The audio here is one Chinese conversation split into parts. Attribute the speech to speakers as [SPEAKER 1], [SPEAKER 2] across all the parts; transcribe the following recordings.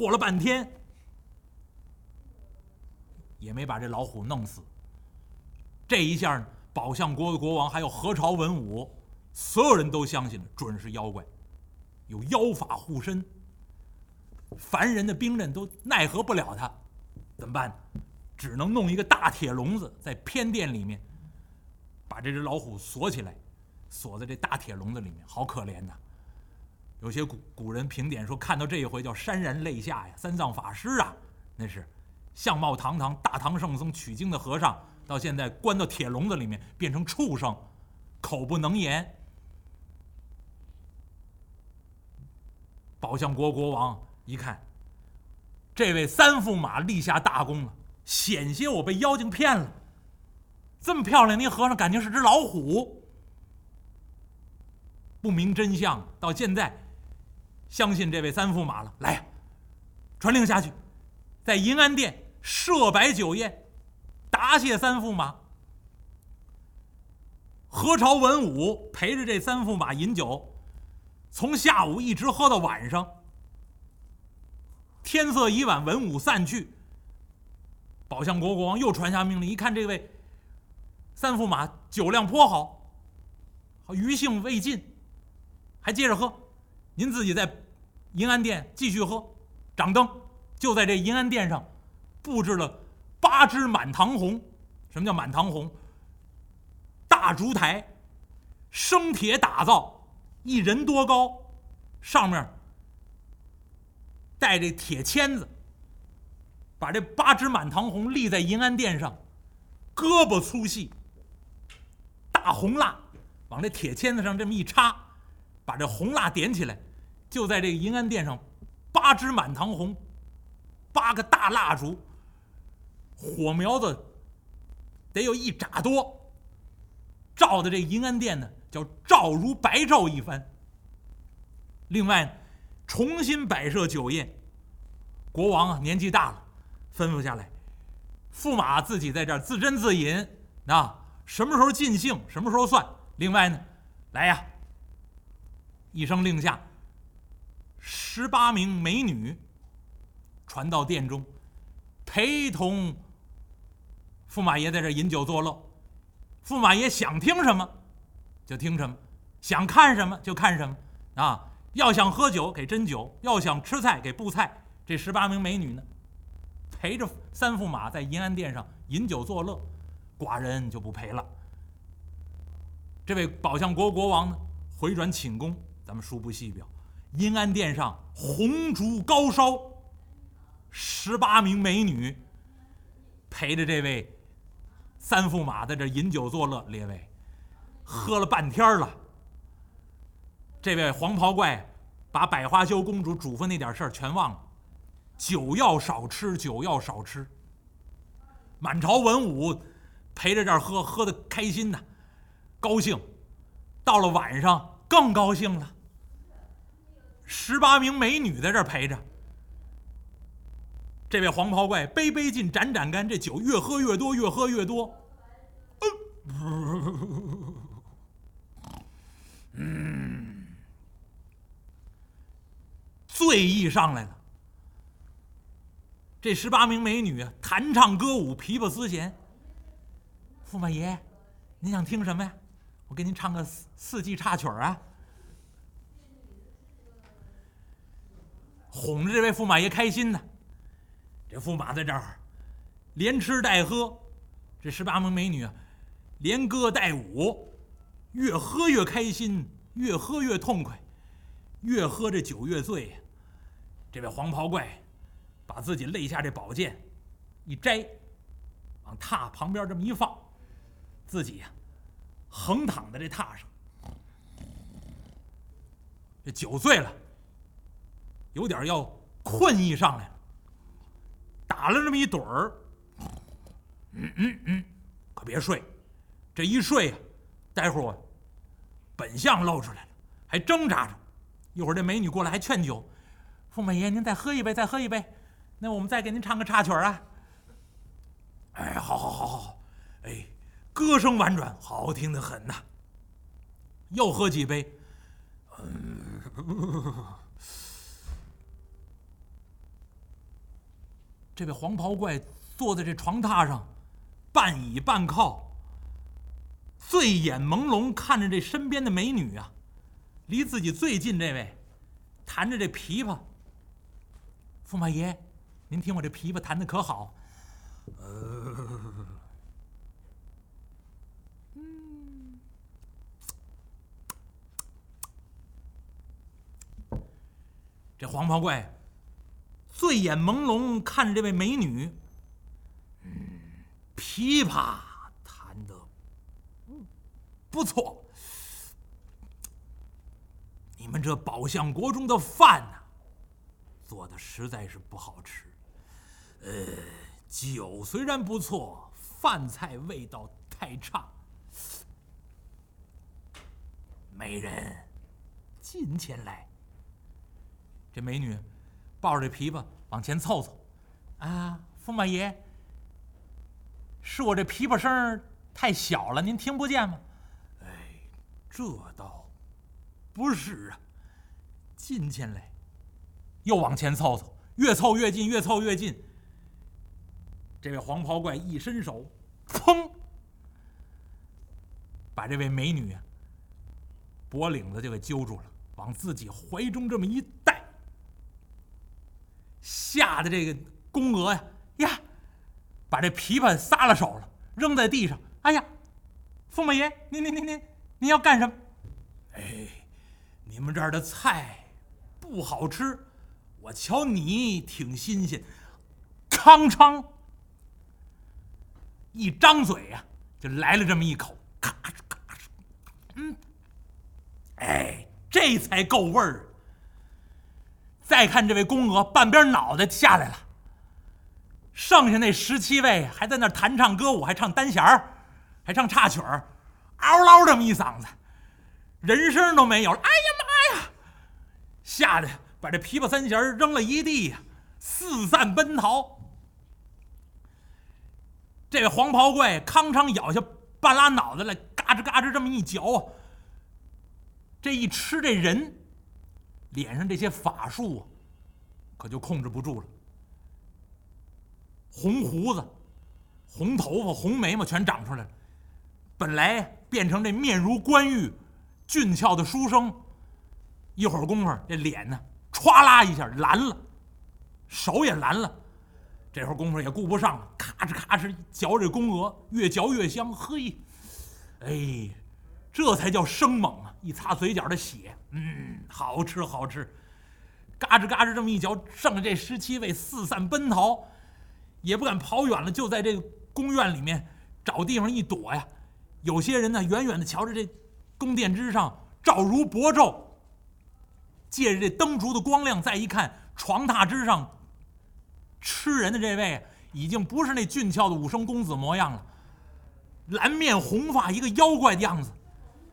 [SPEAKER 1] 过了半天，也没把这老虎弄死。这一下，宝象国的国王还有何朝文武，所有人都相信了，准是妖怪，有妖法护身，凡人的兵刃都奈何不了他。怎么办？只能弄一个大铁笼子在偏殿里面，把这只老虎锁起来，锁在这大铁笼子里面，好可怜呐！有些古古人评点说，看到这一回叫潸然泪下呀。三藏法师啊，那是相貌堂堂大唐圣僧取经的和尚，到现在关到铁笼子里面变成畜生，口不能言。宝象国国王一看，这位三驸马立下大功了，险些我被妖精骗了。这么漂亮的和尚，感情是只老虎，不明真相，到现在。相信这位三驸马了，来呀，传令下去，在银安殿设摆酒宴，答谢三驸马。何朝文武陪着这三驸马饮酒，从下午一直喝到晚上。天色已晚，文武散去。宝象国国王又传下命令，一看这位三驸马酒量颇好，好余兴未尽，还接着喝。您自己在银安殿继续喝，掌灯就在这银安殿上布置了八只满堂红。什么叫满堂红？大烛台，生铁打造，一人多高，上面带这铁签子，把这八只满堂红立在银安殿上，胳膊粗细，大红蜡往这铁签子上这么一插，把这红蜡点起来。就在这个银安殿上，八支满堂红，八个大蜡烛，火苗子得有一拃多，照的这银安殿呢，叫照如白昼一番。另外，重新摆设酒宴，国王啊年纪大了，吩咐下来，驸马自己在这儿自斟自饮，啊，什么时候尽兴，什么时候算。另外呢，来呀，一声令下。十八名美女传到殿中，陪同驸马爷在这饮酒作乐。驸马爷想听什么就听什么，想看什么就看什么啊！要想喝酒给斟酒，要想吃菜给布菜。这十八名美女呢，陪着三驸马在银安殿上饮酒作乐，寡人就不陪了。这位宝象国国王呢，回转寝宫，咱们书不细表。银安殿上红烛高烧，十八名美女陪着这位三驸马在这饮酒作乐。列位，喝了半天了。这位黄袍怪把百花羞公主嘱咐那点事儿全忘了，酒要少吃，酒要少吃。满朝文武陪着这儿喝，喝的开心呐，高兴。到了晚上更高兴了。十八名美女在这陪着，这位黄袍怪杯杯敬，盏盏干，这酒越喝越多，越喝越多。嗯，醉意上来了。这十八名美女弹唱歌舞，琵琶丝弦。驸马爷，您想听什么呀？我给您唱个四四季插曲啊。哄着这位驸马爷开心呢，这驸马在这儿连吃带喝，这十八名美女啊，连歌带舞，越喝越开心，越喝越痛快，越喝这酒越醉。这位黄袍怪把自己肋下这宝剑一摘，往榻旁边这么一放，自己呀横躺在这榻上，这酒醉了。有点要困意上来了，打了这么一盹儿，嗯嗯嗯，可别睡，这一睡呀，待会儿我本相露出来了，还挣扎着。一会儿这美女过来还劝酒，驸马爷您再喝一杯，再喝一杯，那我们再给您唱个插曲啊。哎，好好好好好，哎，歌声婉转，好听的很呐。又喝几杯，嗯。这位黄袍怪坐在这床榻上，半倚半靠，醉眼朦胧看着这身边的美女啊，离自己最近这位，弹着这琵琶。驸马爷，您听我这琵琶弹的可好？呃，这黄袍怪。醉眼朦胧看着这位美女，琵琶弹得不错。你们这宝相国中的饭呢，做的实在是不好吃。呃，酒虽然不错，饭菜味道太差。美人，近前来。这美女。抱着这琵琶往前凑凑，啊，驸马爷，是我这琵琶声太小了，您听不见吗？哎，这倒不是啊，近前来，又往前凑凑，越凑越近，越凑越近。这位黄袍怪一伸手，砰，把这位美女啊脖领子就给揪住了，往自己怀中这么一带。吓得这个宫娥呀呀，把这琵琶撒了手了，扔在地上。哎呀，驸马爷，您您您您您要干什么？哎，你们这儿的菜不好吃，我瞧你挺新鲜，康昌一张嘴呀，就来了这么一口，咔哧咔哧，嗯，哎，这才够味儿。再看这位宫娥，半边脑袋下来了。剩下那十七位还在那弹唱歌舞，还唱单弦儿，还唱插曲儿，嗷嗷这么一嗓子，人声都没有了。哎呀妈呀！吓得把这琵琶三弦扔了一地呀，四散奔逃。这位黄袍怪康昌咬下半拉脑袋来，嘎吱嘎吱这么一嚼，这一吃这人。脸上这些法术，可就控制不住了。红胡子、红头发、红眉毛全长出来了。本来变成这面如冠玉、俊俏的书生，一会儿功夫，这脸呢，歘啦一下蓝了，手也蓝了。这会儿功夫也顾不上了，咔哧咔哧嚼这宫娥，越嚼越香。嘿，哎，这才叫生猛啊！一擦嘴角的血。嗯，好吃好吃，嘎吱嘎吱这么一嚼，剩下这十七位四散奔逃，也不敢跑远了，就在这个宫院里面找地方一躲呀。有些人呢，远远的瞧着这宫殿之上照如薄昼，借着这灯烛的光亮再一看，床榻之上吃人的这位已经不是那俊俏的武生公子模样了，蓝面红发，一个妖怪的样子，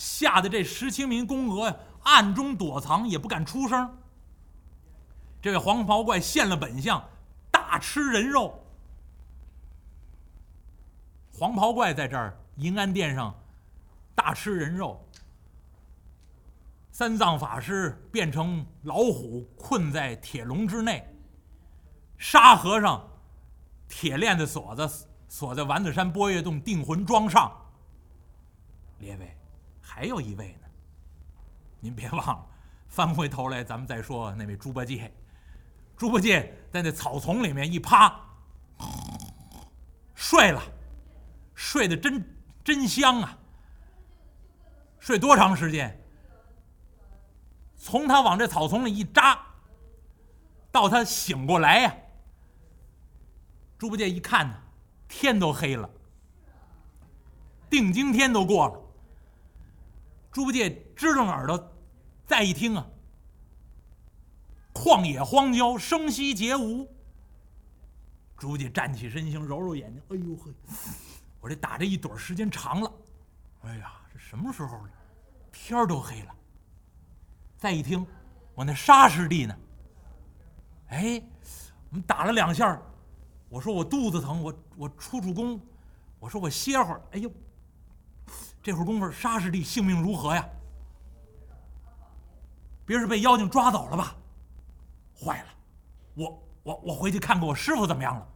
[SPEAKER 1] 吓得这十七名宫娥呀。暗中躲藏，也不敢出声。这位黄袍怪现了本相，大吃人肉。黄袍怪在这儿银安殿上大吃人肉。三藏法师变成老虎，困在铁笼之内。沙和尚铁链子锁子锁在丸子山波月洞定魂桩上。列位，还有一位呢。您别忘了，翻回头来，咱们再说那位猪八戒。猪八戒在那草丛里面一趴，睡了，睡得真真香啊！睡多长时间？从他往这草丛里一扎，到他醒过来呀，猪八戒一看呢，天都黑了，定睛天都过了。猪八戒支棱耳朵，再一听啊，旷野荒郊，声息皆无。猪八戒站起身形，揉揉眼睛，哎呦呵，我这打这一盹时间长了，哎呀，这什么时候了？天都黑了。再一听，我那沙师弟呢？哎，我们打了两下，我说我肚子疼，我我出出宫，我说我歇会儿。哎呦！这会儿功夫，沙师弟性命如何呀？别是被妖精抓走了吧？坏了，我我我回去看看我师傅怎么样了。